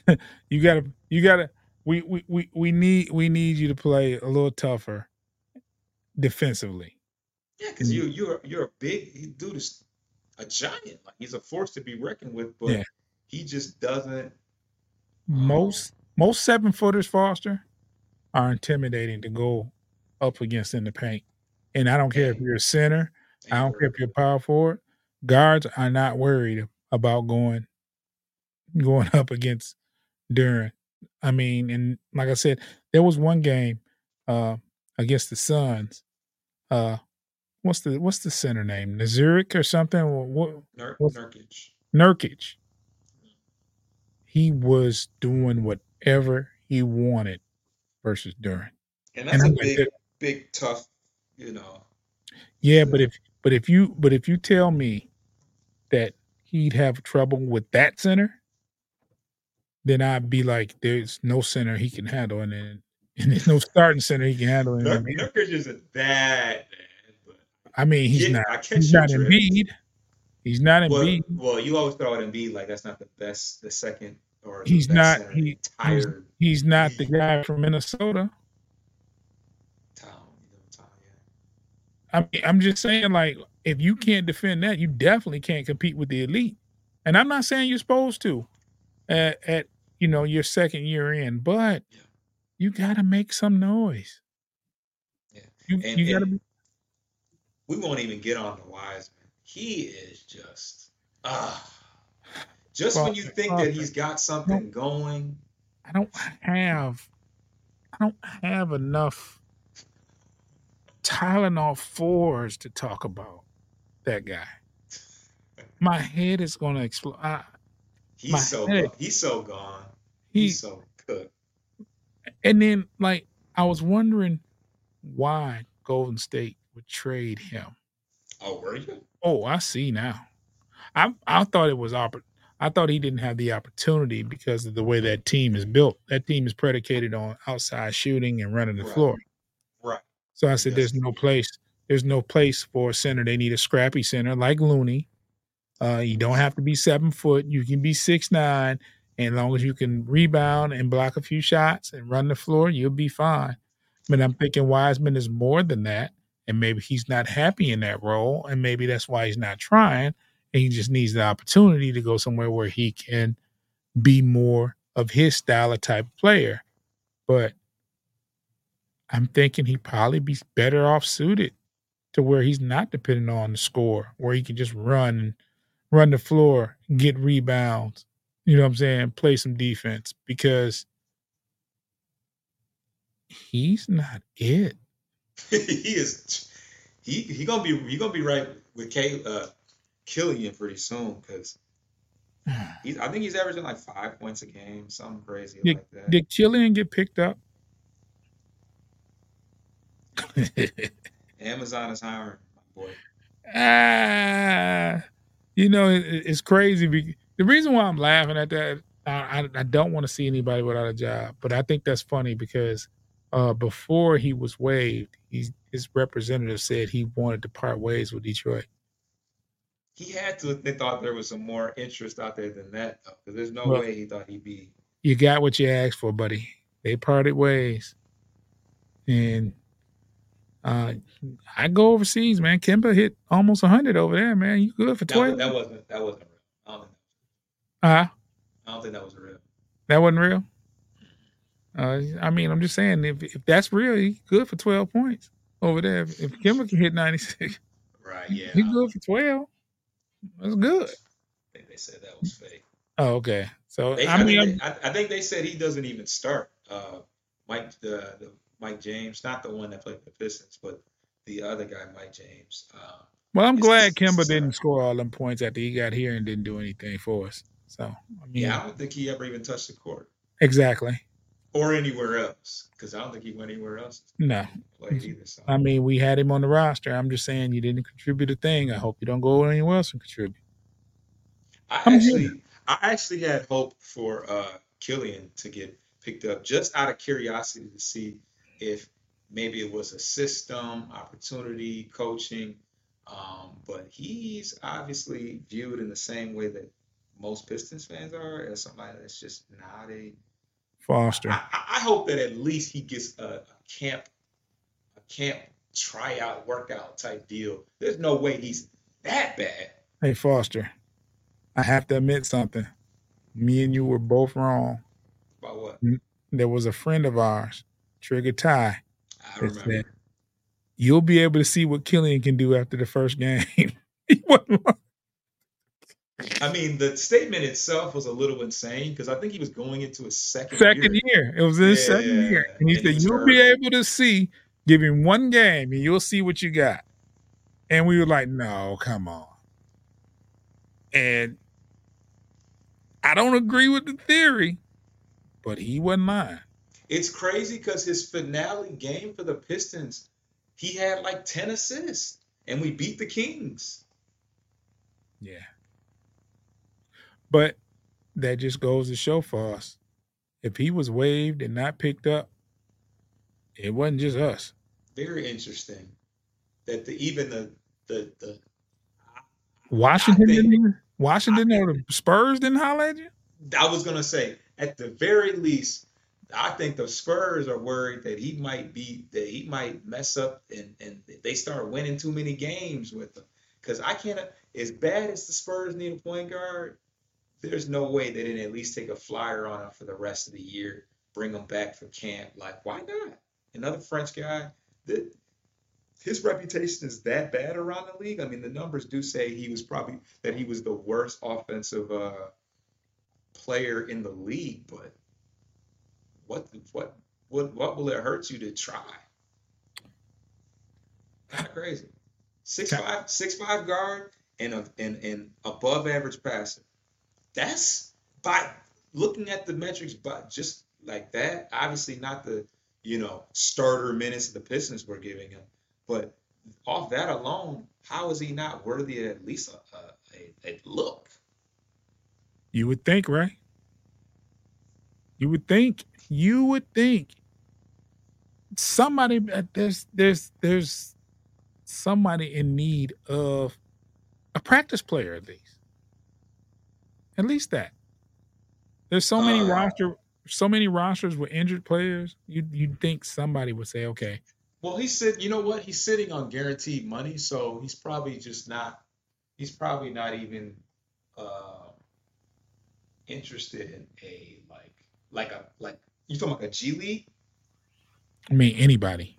*laughs* you gotta you gotta we, we we we need we need you to play a little tougher defensively. Yeah, because you you're you're a big dude is a giant. Like he's a force to be reckoned with, but Yeah. he just doesn't. Most most seven footers, Foster, are intimidating to go up against in the paint. And I don't care if you're a center, I don't care if you're a power forward. Guards are not worried about going going *laughs* up against Duren. I mean, and like I said, there was one game uh against the Suns. Uh what's the what's the center name? Nazarick or something? What what's- Nurkic. Nurkic. He was doing whatever he wanted versus Duren. And And that's a I'm like, big, big, tough. You know, Yeah, but if but if you but if you tell me that he'd have trouble with that center, then I'd be like, there's no center he can handle, and then *laughs* and there's no starting center he can handle. in the Nur- NBA. Nurkic isn't that I mean, he's Yeah, not he's not. Embiid. He's not Well, Embiid. well, you always throw out Embiid like that's not the best, the second or the He's not- center in the he- entire He's not the guy from Minnesota. town. You yeah. I mean, I'm just saying, like, if you can't defend that, you definitely can't compete with the elite. And I'm not saying you're supposed to at, at you know your second year in, but Yeah. you got to make some noise. Yeah. You, And- you got to be We won't even get on the Wiseman. He is just ah. Just when you think well, that he's got something going, I don't have I don't have enough Tylenol fours to talk about that guy. My head is gonna explode. I, he's so head. he's so gone. he He's so cooked. and then like I was wondering why Golden State would trade him. Oh, were you? Oh, I see now. I I thought it was oppor- I thought he didn't have the opportunity because of the way that team is built. That team is predicated on outside shooting and running the Right. floor. Right. So I said, Yes. "There's no place. There's no place for a center. They need a scrappy center like Looney. Uh, you don't have to be seven foot. You can be six nine, and as long as you can rebound and block a few shots and run the floor, you'll be fine." But I'm thinking Wiseman is more than that, and maybe he's not happy in that role, and maybe that's why he's not trying, and he just needs the opportunity to go somewhere where he can be more of his style of type player. But I'm thinking he'd probably be better off suited to where he's not dependent on the score, where he can just run and run the floor, get rebounds, you know what I'm saying, play some defense because he's not it. *laughs* he is. He he gonna be he gonna be right with K, uh, Killian pretty soon because *sighs* he's. I think he's averaging like five points a game, something crazy Did, like that. did Killian get picked up? *laughs* Amazon is hiring my boy. ah, you know, it, it- it's crazy. The reason why I'm laughing at that, I, I, I don't want to see anybody without a job, but I think that's funny because uh, before he was waived, he's, his representative said he wanted to part ways with Detroit. He had to. They thought there was some more interest out there than that, though, because there's no Well- way he thought he'd be. You got what you asked for, buddy. They parted ways, and uh, I go overseas, man. Kemba hit almost hundred over there, man. You good for twelve? that wasn't. That wasn't real. I don't, think, Uh, I don't think that was real. That wasn't real. Uh, I mean, I'm just saying, if if that's real, he good for 12 points over there. If, if Kemba can hit 96, Right? Yeah. he good for 12. That's good. I think they said that was fake. Oh, okay. So They, I I, mean, think they, I, I think they said he doesn't even start. Uh, Mike, the, the Mike James, not the one that played for the Pistons, but the other guy, Mike James. Uh, well, I'm glad Kemba didn't score all them points after he got here and didn't do anything for us. So I mean, yeah, I don't think he ever even touched the court exactly. Or anywhere else because I don't think he went anywhere else No, either. So I mean, we had him on the roster. I'm just saying you didn't contribute a thing. I hope you don't go anywhere else and contribute. I I'm actually, I actually had hope for uh, Killian to get picked up just out of curiosity to see if maybe it was a system, opportunity, coaching. Um, but he's obviously viewed in the same way that most Pistons fans are, as somebody that's just not a. Foster. I, I hope that at least he gets a, a camp, a camp tryout, workout type deal. There's no way he's that bad. Hey, Foster, I have to admit something. Me and you were both wrong. About what? There was a friend of ours, Trigger Ty. I remember. it. You'll be able to see what Killian can do after the first game. *laughs* he wasn't. I mean, the statement itself was a little insane because I think he was going into his second, second year. year. It was his second year. And he and said, You'll be able to see, give him one game and you'll see what you got. And we were like, No, come on. And I don't agree with the theory, but he wasn't mine. It's crazy because his finale game for the Pistons, he had like 10 assists and we beat the Kings. Yeah. But that just goes to show for us. If he was waived and not picked up, it wasn't just us. Very interesting that the even the the the Washington think- didn't Washington or the Spurs didn't holler at you? I was gonna say, at the very least, I think the Spurs are worried that he might be that he might mess up and and they start winning too many games with him. Because I can't, as bad as the Spurs need a point guard, there's no way they didn't at least take a flyer on him for the rest of the year, bring him back for camp. Like, why not? Another French guy that his reputation is that bad around the league. I mean, the numbers do say he was probably that he was the worst offensive uh, player in the league, but what what what what will it hurt you to try? Kind of crazy. Six five, six five guard and a and, and above average passer. That's by looking at the metrics, but just like that. Obviously, not the you know starter minutes the Pistons were giving him, but off that alone, how is he not worthy of at least a, a, a, a look? You would think, right? You would think. You would think. Somebody uh, there's there's there's somebody in need of a practice player at least. At least that. There's so many Uh, roster so many rosters with injured players. You you'd think somebody would say, okay, Well, he's sit. You know what? He's sitting on guaranteed money, so he's probably just not. He's probably not even uh, interested in a like like a like you talking like a G League? I mean anybody.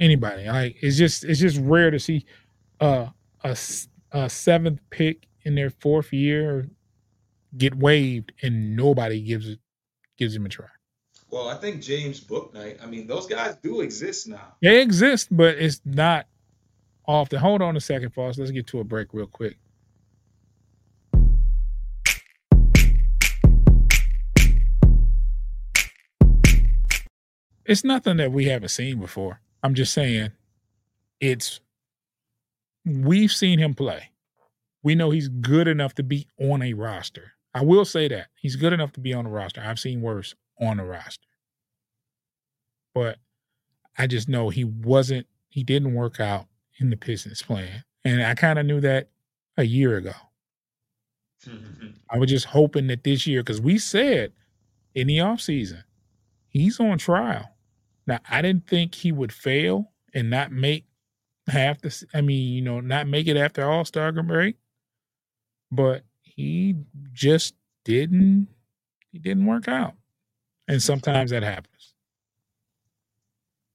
Anybody. Like it's just it's just rare to see uh a seventh pick in their fourth year get waived and nobody gives it gives him a try. Well, I think James Bouknight. I mean, those guys do exist now. They exist, but it's not often. Hold on a second, Foss. Let's get to a break real quick. It's nothing that we haven't seen before. I'm just saying it's we've seen him play. We know he's good enough to be on a roster. I will say that. He's good enough to be on a roster. I've seen worse on a roster. But I just know he wasn't, he didn't work out in the Pistons plan. And I kind of knew that a year ago. *laughs* I was just hoping that this year, because we said in the offseason, he's on trial. Now, I didn't think he would fail and not make half the, I mean, you know, not make it after All Star break, but he just didn't, he didn't work out. And sometimes that happens.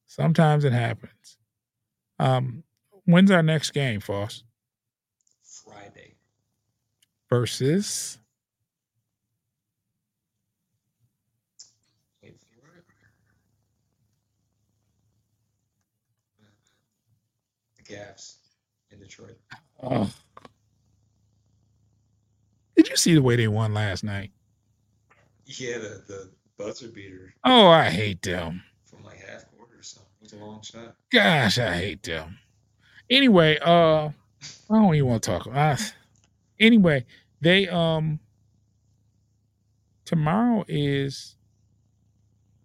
Sometimes it happens. Um, when's our next game, Foss? Friday. Versus Cavs in Detroit. oh. Did you see the way they won last night? Yeah, the the buzzer beater Oh, I hate them. from like half quarter or something. It was a long shot. Gosh, I hate them. Anyway, uh, I don't even want to talk. Uh, anyway, they um tomorrow is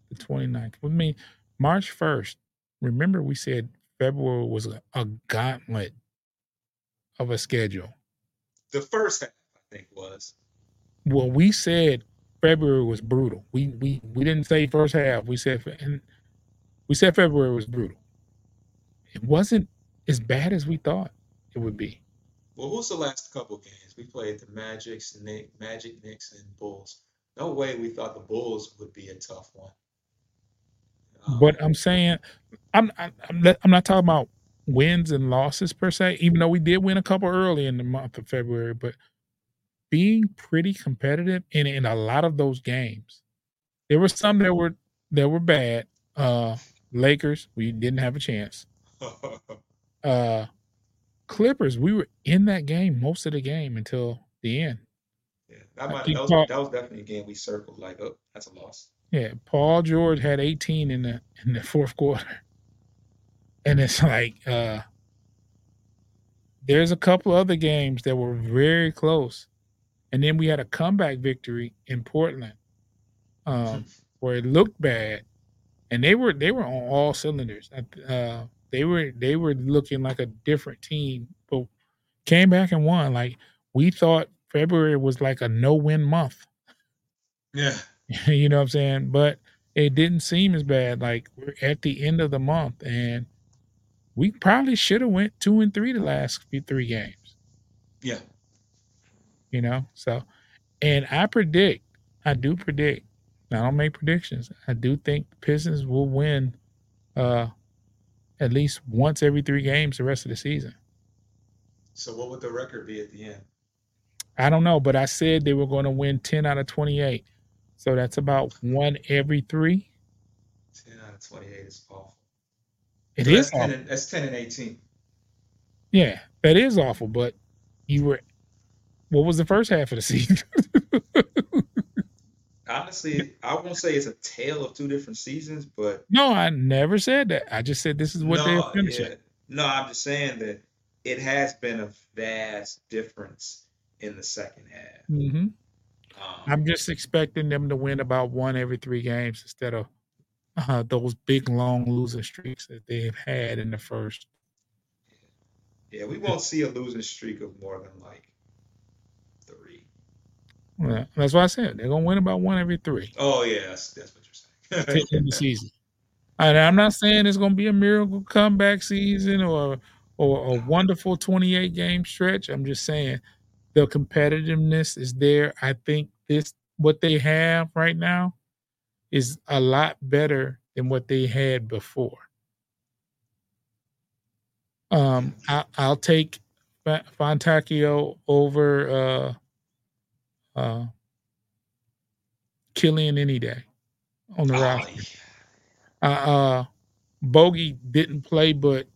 the 29th. I mean, March 1st. Remember, we said February was a, a gauntlet of a schedule. The first half, I think, was. Well, we said February was brutal. We we we didn't say first half. We said and we said February was brutal. It wasn't as bad as we thought it would be. Well, who's the last couple games? We played the Magics, Nick, Magic, Knicks, and Bulls. No way we thought the Bulls would be a tough one. Um, But I'm saying, I'm I'm I'm not, I'm not talking about wins and losses per se. Even though we did win a couple early in the month of February, but being pretty competitive in in a lot of those games, there were some that were that were bad. Uh, Lakers, we didn't have a chance. *laughs* Uh, Clippers, we were in that game most of the game until the end. yeah, that, might, that, was, Paul- that was definitely a game we circled like, oh, that's a loss. Yeah, Paul George had 18 in the in the *laughs* fourth quarter. And it's like uh there's a couple other games that were very close. And then we had a comeback victory in Portland. Um where it looked bad and they were they were on all cylinders. Uh they were they were looking like a different team, but came back and won. Like we thought February was like a no win month. Yeah. *laughs* you know what I'm saying? But it didn't seem as bad. Like we're at the end of the month and we probably should have went two and three the last few three games. Yeah. You know? So and I predict, I do predict, I don't make predictions. I do think the Pistons will win uh at least once every three games the rest of the season. So what would the record be at the end? I don't know, but I said they were going to win 10 out of 28. So that's about one every three. 10 out of 28 is awful. It So is that's 10, and, that's 10 and 18. Yeah, that is awful, but you were what was the first half of the season? *laughs* Honestly, I won't say it's a tale of two different seasons, but no, I never said that. I just said this is what they're no, finishing. yeah. no, I'm just saying that it has been a vast difference in the second half. hmm Um, I'm just expecting them to win about one every three games instead of uh, those big long losing streaks that they've had in the first. yeah, we won't see a losing streak of more than like. Well, that's why I said they're gonna win about one every three Oh yeah, that's, that's what you're saying. *laughs* the season. And I'm not saying it's gonna be a miracle comeback season or or a wonderful 28 game stretch. I'm just saying the competitiveness is there. I think this what they have right now is a lot better than what they had before. Um, I, I'll take Fontecchio over uh, uh, Killian any day on the Oh, roster. Uh, uh, Bogey didn't play, but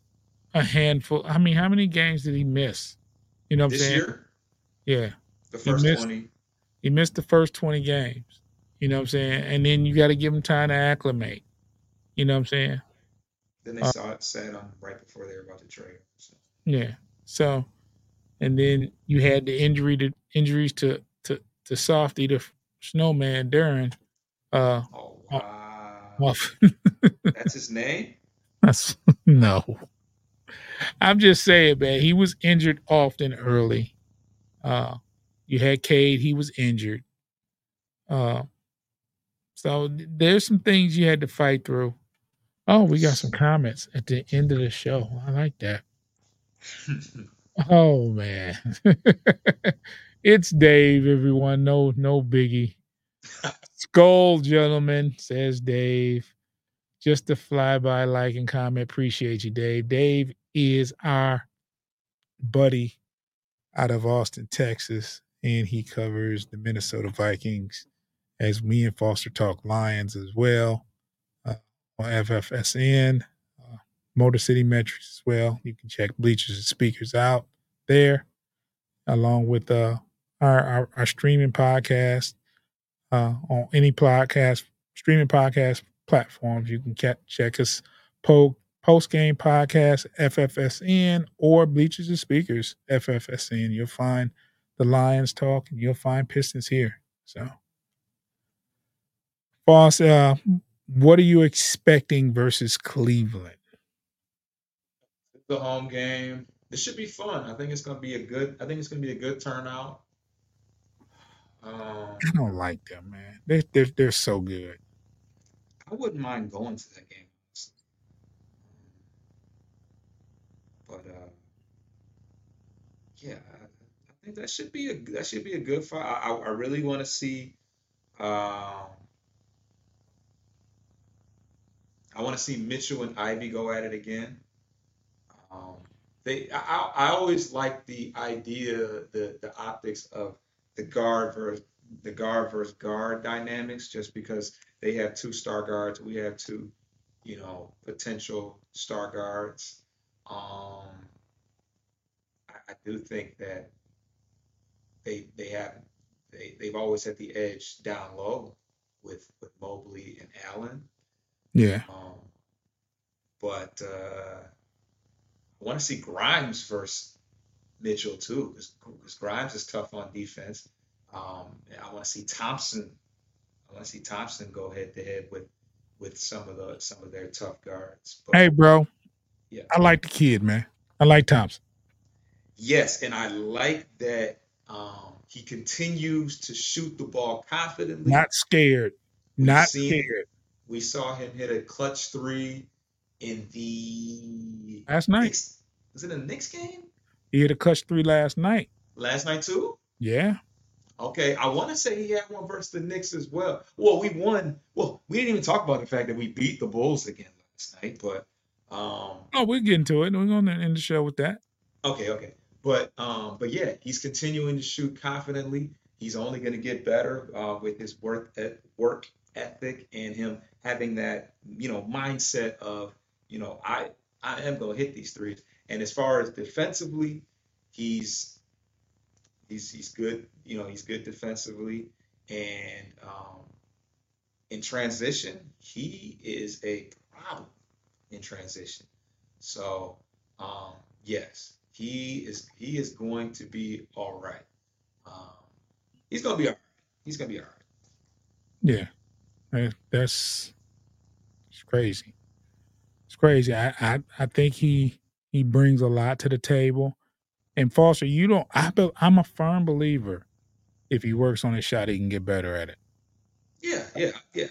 a handful. I mean, how many games did he miss? You know what I'm this saying? year, Yeah, the He first missed- 20. he missed the first 20 games. You know what I'm saying? And then you got to give him time to acclimate. You know what I'm saying? Then they Uh, saw it sat on right before they were about to trade. So. Yeah. So, and then you had the injury to injuries to to Softy, the snowman Darren. Uh, Oh Uh, wow, *laughs* that's his name. that's *laughs* no. I'm just saying, man. He was injured often early. Uh, you had Cade; he was injured. Uh, so there's some things you had to fight through. Oh, we got some comments at the end of the show. I like that. *laughs* Oh man. It's Dave, everyone. No, no biggie. Skull, gentlemen, says Dave. Just a flyby like and comment. Appreciate you, Dave. Dave is our buddy out of Austin, Texas, and he covers the Minnesota Vikings as me and Foster talk Lions as well uh, on FFSN. Uh, Motor City Metrics as well. You can check Bleachers and Speakers out there, along with uh, our, our our streaming podcast uh, on any podcast streaming podcast platforms. You can ca- check us po- post game podcast FFSN or Bleachers and Speakers FFSN. You'll find the Lions talk and you'll find Pistons here. So, Boss, uh, what are you expecting versus Cleveland? the home game. It should be fun. I think it's going to be a good. I think it's going to be a good turnout. Um, I don't like them, man. They're they're, they're so good. I wouldn't mind going to that game, but uh, yeah, I, I think that should be a that should be a good fight. I, I, I really want to see. Um, I want to see Mitchell and Ivey go at it again. Um, they, I, I I always like the idea, the the optics of the guard versus the guard versus guard dynamics, just because they have two star guards, we have two, you know, potential star guards. Um, I, I do think that they they have they they've always had the edge down low with with Mobley and Allen. Yeah. Um, but uh, I want to see Grimes versus Mitchell too, because Grimes is tough on defense. Um, I want to see Thompson. I want to see Thompson go head to head with with some of the some of their tough guards. But Hey, bro. Yeah. I like the kid, man. I like Thompson. Yes, and I like that um, he continues to shoot the ball confidently. Not scared. We've Not scared. we saw him hit a clutch three in the Last night. Knicks. Was it a Knicks game He hit a clutch three last night. last night too? Yeah. Okay, I want to say he had one versus the Knicks as well. Well, we won. Well, we didn't even talk about the fact that we beat the Bulls again last night, but um, Oh, we're getting to it. We're going to end the show with that. Okay, okay. But um, but yeah, he's continuing to shoot confidently. He's only going to get better uh, with his work et- work ethic and him having that you know mindset of you know I I am going to hit these threes. And as far as defensively, he's he's he's good. You know, he's good defensively, and um, in transition, he is a problem in transition. So um, yes, he is he is going to be all right. Um, he's to be all right. He's to be all right. Yeah. That- That's it's crazy. It's crazy. I, I I think he he brings a lot to the table. And Foster, you don't I be, I'm a firm believer if he works on his shot, he can get better at it. Yeah, yeah, yeah.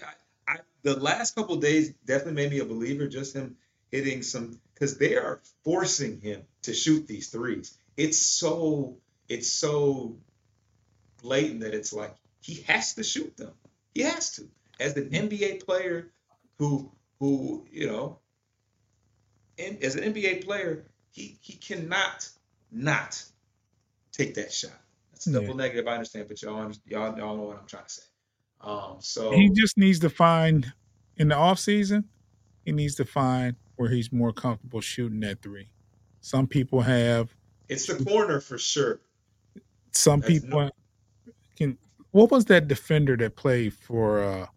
I, the last couple days definitely made me a believer. Just him hitting some because they are forcing him to shoot these threes. It's so it's so blatant that it's like he has to shoot them. He has to. As an NBA player who who you know, as an NBA player, he he cannot not take that shot. That's a Yeah. double negative. I understand, but y'all y'all y'all know what I'm trying to say. Um, so He just needs to find in the off season, he needs to find where he's more comfortable shooting that three. Some people have it's the corner for sure. some That's people can what was that defender that played for uh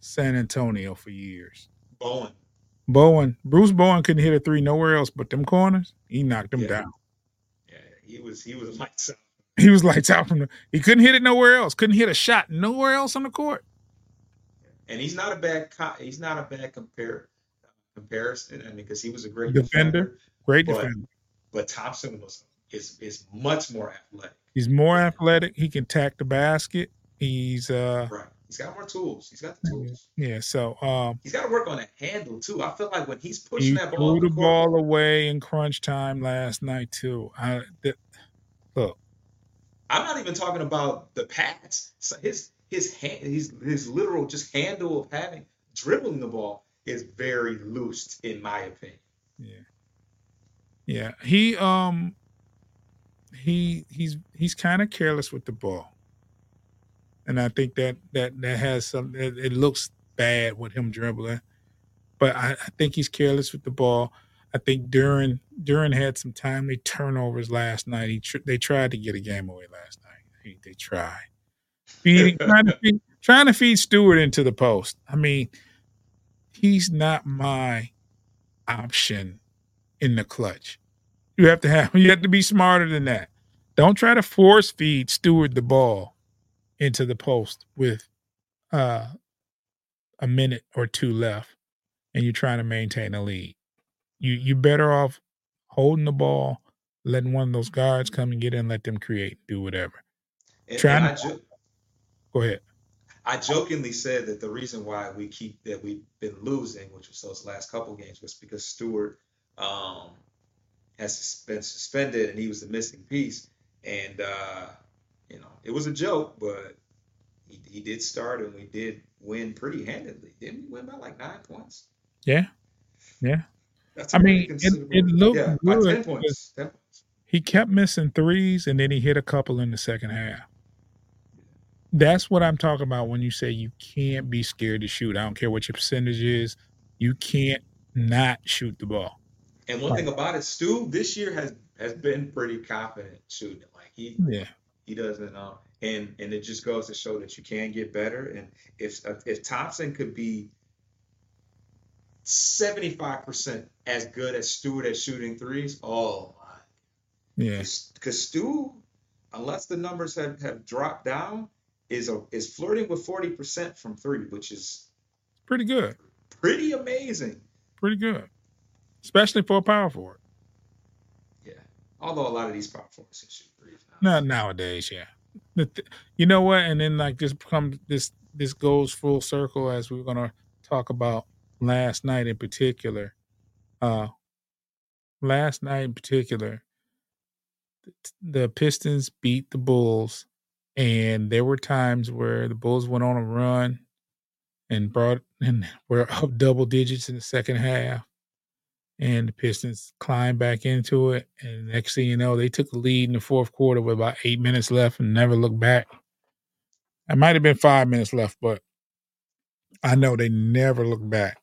San Antonio for years? Bowen. Bowen, Bruce Bowen couldn't hit a three nowhere else but them corners. He knocked them Yeah. down. Yeah, he was he was lights out. He was *laughs* lights out from the. He couldn't hit it nowhere else. Couldn't hit a shot nowhere else on the court. And he's not a bad co- he's not a bad compare comparison. I mean, because he was a great Defender. defender, Great But- defender. but Thompson was is is much more athletic. He's more athletic. He can tack the basket. He's uh Right. He's got more tools. He's got the tools. yeah. So um He's got to work on that handle too. I feel like when he's he pushing that ball, threw the the ball away in crunch time last night too. I th- look. I'm not even talking about the pass. So his his hand, his his literal just handle of having dribbling the ball is very loose, in my opinion. Yeah. Yeah. He um he he's he's kind of careless with the ball. And I think that that that has some it, it looks bad with him dribbling. But I, I think he's careless with the ball. I think Duren Duren had some timely turnovers last night. He tr- they tried to get a game away last night. They, they tried feeding trying to feed, trying to feed Stewart into the post. I mean, he's not my option in the clutch. You have to have *laughs* you have to be smarter than that. Don't try to force feed Stewart the ball into the post with uh, a minute or two left, and you're trying to maintain a lead. You you better off holding the ball, letting one of those guards come and get in, let them create, do whatever. And, Trying and to- jo- Go ahead. I jokingly said that the reason why we keep that we've been losing, which was those last couple games, was because Stewart um, has been suspended and he was the missing piece. And uh, you know, it was a joke, but he, he did start and we did win pretty handedly. Didn't we win by like nine points? Yeah, yeah. That's I mean, it- it looked yeah, good ten points. 10 points. He kept missing threes, and then he hit a couple in the second half. That's what I'm talking about when you say you can't be scared to shoot. I don't care what your percentage is. You can't not shoot the ball. And one thing about it, Stu this year has has been pretty confident shooting. Like he Yeah. He doesn't um and and it just goes to show that you can get better and if if Thompson could be 75% as good as Stewart at shooting threes oh my Yeah. because Stu unless the numbers have have dropped down is a, is flirting with 40% from three which is Pretty good. pretty amazing Pretty good. Especially for a power forward. yeah Although a lot of these power forwards Not nowadays, yeah. Th- you know what? And then like this comes this this goes full circle as we're gonna talk about last night in particular. Uh last night in particular, the Pistons beat the Bulls, and there were times where the Bulls went on a run and brought and *laughs* were up double digits in the second half. And the Pistons climbed back into it. And next thing you know, they took the lead in the fourth quarter with about eight minutes left and never looked back. It might have been five minutes left, but I know they never looked back.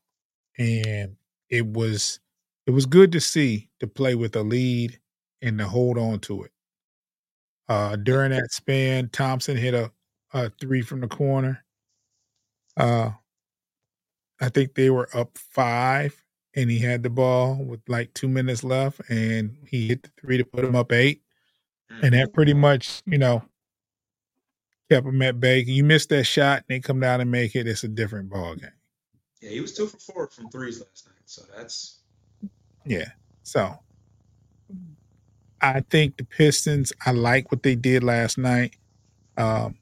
And it was it was good to see to play with a lead and to hold on to it. Uh, during that span, Thompson hit a, a three from the corner. Uh, I think they were up five, and he had the ball with like two minutes left, and he hit the three to put them up eight, and that pretty much, you know, kept them at bay. You miss that shot, and they come down and make it. It's a different ball game. Yeah, he was two for four from threes last night. So that's Yeah. So I think the Pistons, I like what they did last night. Um,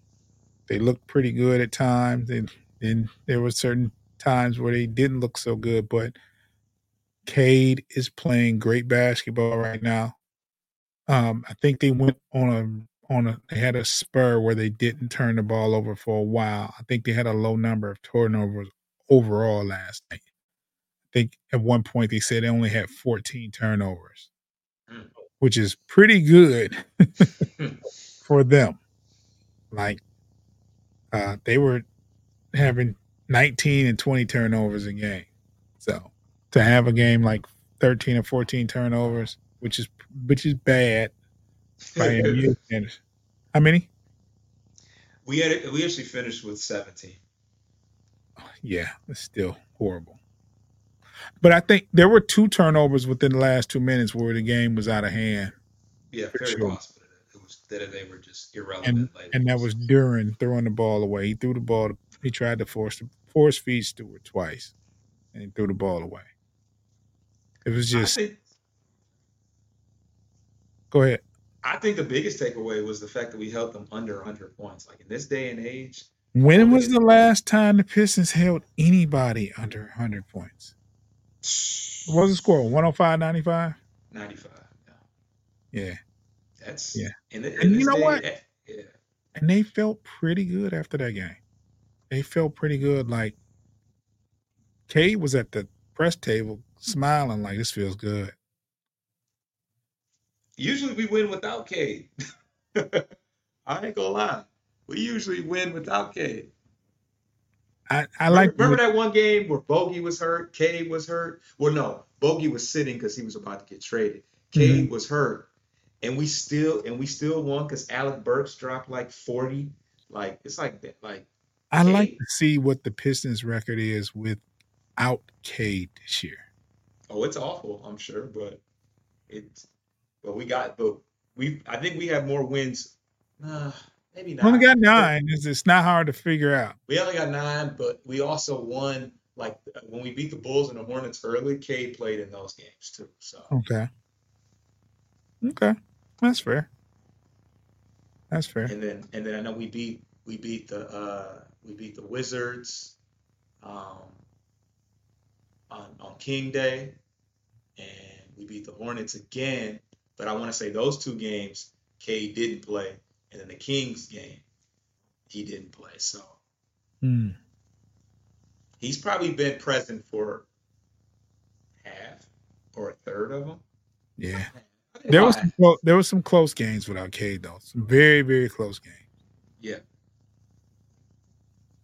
they looked pretty good at times. And then there were certain times where they didn't look so good, but Cade is playing great basketball right now. Um, I think they went on a on a they had a spur where they didn't turn the ball over for a while. I think they had a low number of turnovers overall last night. I think at one point they said they only had 14 turnovers, Mm. which is pretty good *laughs* for them. Like uh, they were having 19 and 20 turnovers a game. So to have a game like 13 or 14 turnovers, which is which is bad by standards. *laughs* How many? we had we actually finished with 17. Yeah, it's still horrible. But I think there were two turnovers within the last two minutes where the game was out of hand, Yeah, very sure. possible it was that they were just irrelevant. and and that was during throwing the ball away. He threw the ball. He tried to force the force feed Stewart twice, and he threw the ball away. It was just think go ahead. I think the biggest takeaway was the fact that we held them under 100 points. Like in this day and age, When was the last time the Pistons held anybody under 100 points? What was the score? 105 95? 95. Yeah. Yeah. That's Yeah. In, the, in And you know day, what? Yeah. And they felt pretty good after that game. They felt pretty good. Like, Cade was at the press table smiling like this feels good. Usually we win without Cade. *laughs* I ain't gonna lie. We usually win without Cade. I, I like remember, remember that one game where Bogey was hurt, Cade was hurt. Well, no, Bogey was sitting because he was about to get traded. Cade Mm-hmm. was hurt, and we still and we still won because Alec Burks dropped like forty. Like it's like that. Like I like to see what the Pistons record is without Cade this year. Oh, it's awful. I'm sure, but it's but we got but we I think we have more wins. Nah, maybe not. Only got nine. It's, it's not hard to figure out. We only got nine, but we also won. Like when we beat the Bulls and the Hornets early, Cade played in those games too. So. Okay. Okay. That's fair. That's fair. And then and then I know we beat we beat the uh we beat the Wizards um on on King Day and we beat the Hornets again. But I want to say those two games, Cade didn't play, and then the Kings game, he didn't play. So Hmm. he's probably been present for half or a third of them. Yeah. There was some clo- there was some close games without Cade though. Some very very close games. yeah.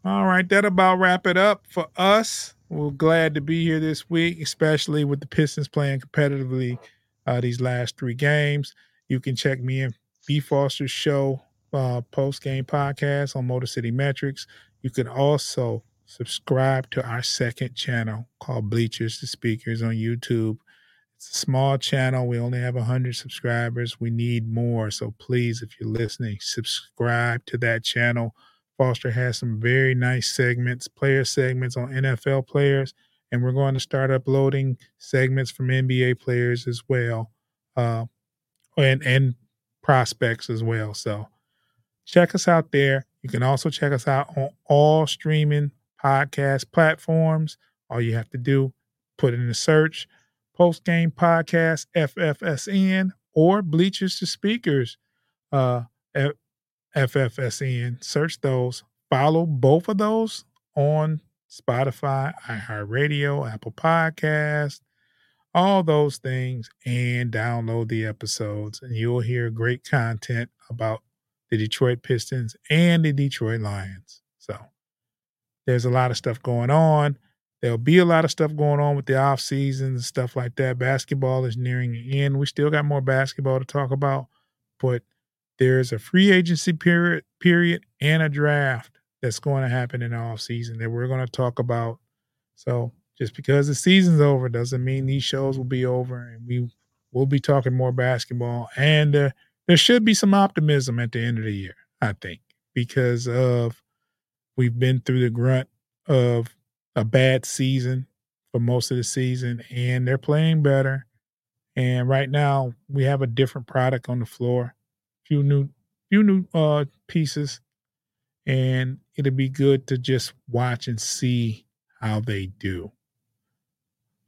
All right, that about wrap it up for us. We're glad to be here this week, especially with the Pistons playing competitively uh, these last three games. You can check me and B Foster's show uh, post game podcast on Motor City Metrics. You can also subscribe to our second channel called Bleachers to Speakers on YouTube. It's a small channel. We only have 100 subscribers. We need more. So please, if you're listening, subscribe to that channel. Foster has some very nice segments, player segments on NFL players, and we're going to start uploading segments from NBA players as well uh, and and prospects as well. So check us out there. You can also check us out on all streaming podcast platforms. All you have to do, put in the search post game podcast FFSN or Bleachers to Speakers uh, FFSN. Search those. Follow both of those on Spotify, iHeartRadio, Apple Podcast, all those things, and download the episodes. And you'll hear great content about the Detroit Pistons and the Detroit Lions. So there's a lot of stuff going on. There'll be a lot of stuff going on with the off season and stuff like that. Basketball is nearing the end. We still got more basketball to talk about, but there's a free agency period period and a draft that's going to happen in the off season that we're going to talk about. So just because the season's over doesn't mean these shows will be over and we will be talking more basketball and uh, there should be some optimism at the end of the year, I think, because of we've been through the grunt of a bad season for most of the season, and they're playing better. And right now, we have a different product on the floor, few new, few new uh, pieces, and it'll be good to just watch and see how they do.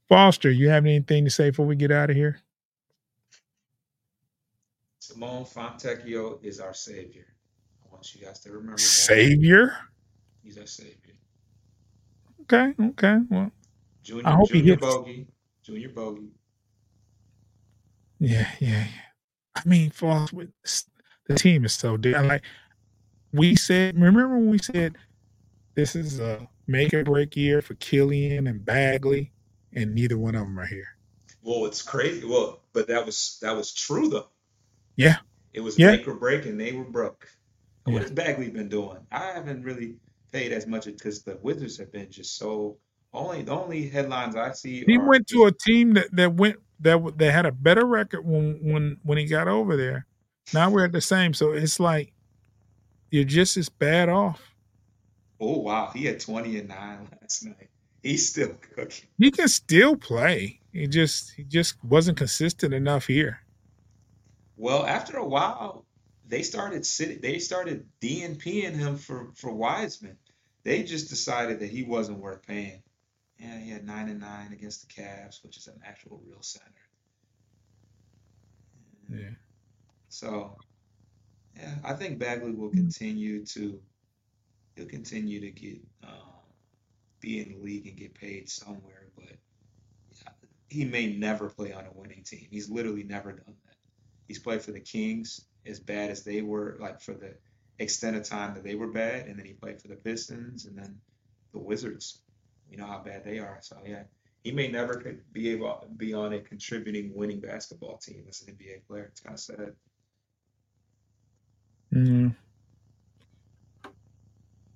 Foster, you have anything to say before we get out of here? Simone Fontecchio is our savior. I want you guys to remember that. Savior? He's our savior. Okay, okay. Well, Junior, I hope he Junior hits. Bogey. Junior Bogey. Yeah, yeah, yeah. I mean, for the team is so dead. Like we said, remember when we said this is a make or break year for Killian and Bagley, and neither one of them are here. Well, it's crazy. Well, but that was that was true though. Yeah. It was Yeah. make or break, and they were broke. And What has Bagley been doing? I haven't really paid as much because the Wizards have been just so. Only the only headlines I see. He went to a team that, that went that they had a better record when when when he got over there. Now we're at the same, so it's like you're just as bad off. Oh wow, he had twenty and nine last night. He's still *laughs* cooking. He can still play. He just he just wasn't consistent enough here. Well, after a while, they started sitting. They started DNPing him for for Wiseman. They just decided that he wasn't worth paying. Yeah, he had nine and nine against the Cavs, which is an actual real center. Yeah. So, yeah, I think Bagley will continue to he'll continue to get um, be in the league and get paid somewhere, but he may never play on a winning team. He's literally never done that. He's played for the Kings as bad as they were, like for the extent of time that they were bad, and then he played for the Pistons and then the Wizards. You know how bad they are. So yeah, he may never be able be on a contributing winning basketball team as an NBA player. It's kind of sad. Mm.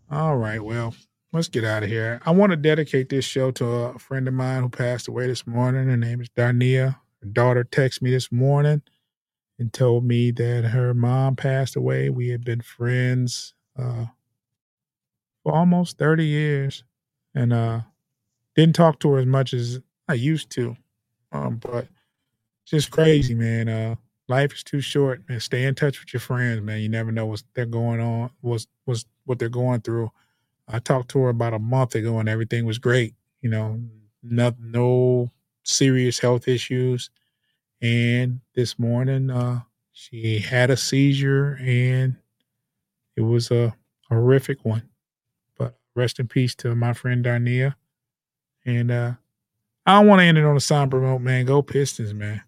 All right. Well, let's get out of here. I want to dedicate this show to a friend of mine who passed away this morning. Her name is Darnia. Her daughter texted me this morning and told me that her mom passed away. We had been friends uh, for almost 30 years and uh, didn't talk to her as much as I used to. Um, but just crazy, man. Uh, life is too short, man. Stay in touch with your friends, man. You never know what's they're going on, what's what's what they're going through. I talked to her about a month ago, and everything was great. You know, no no serious health issues. And this morning, uh, she had a seizure, and it was a horrific one rest in peace to my friend Darnia. And uh, I don't want to end it on a somber note, man. Go Pistons, man.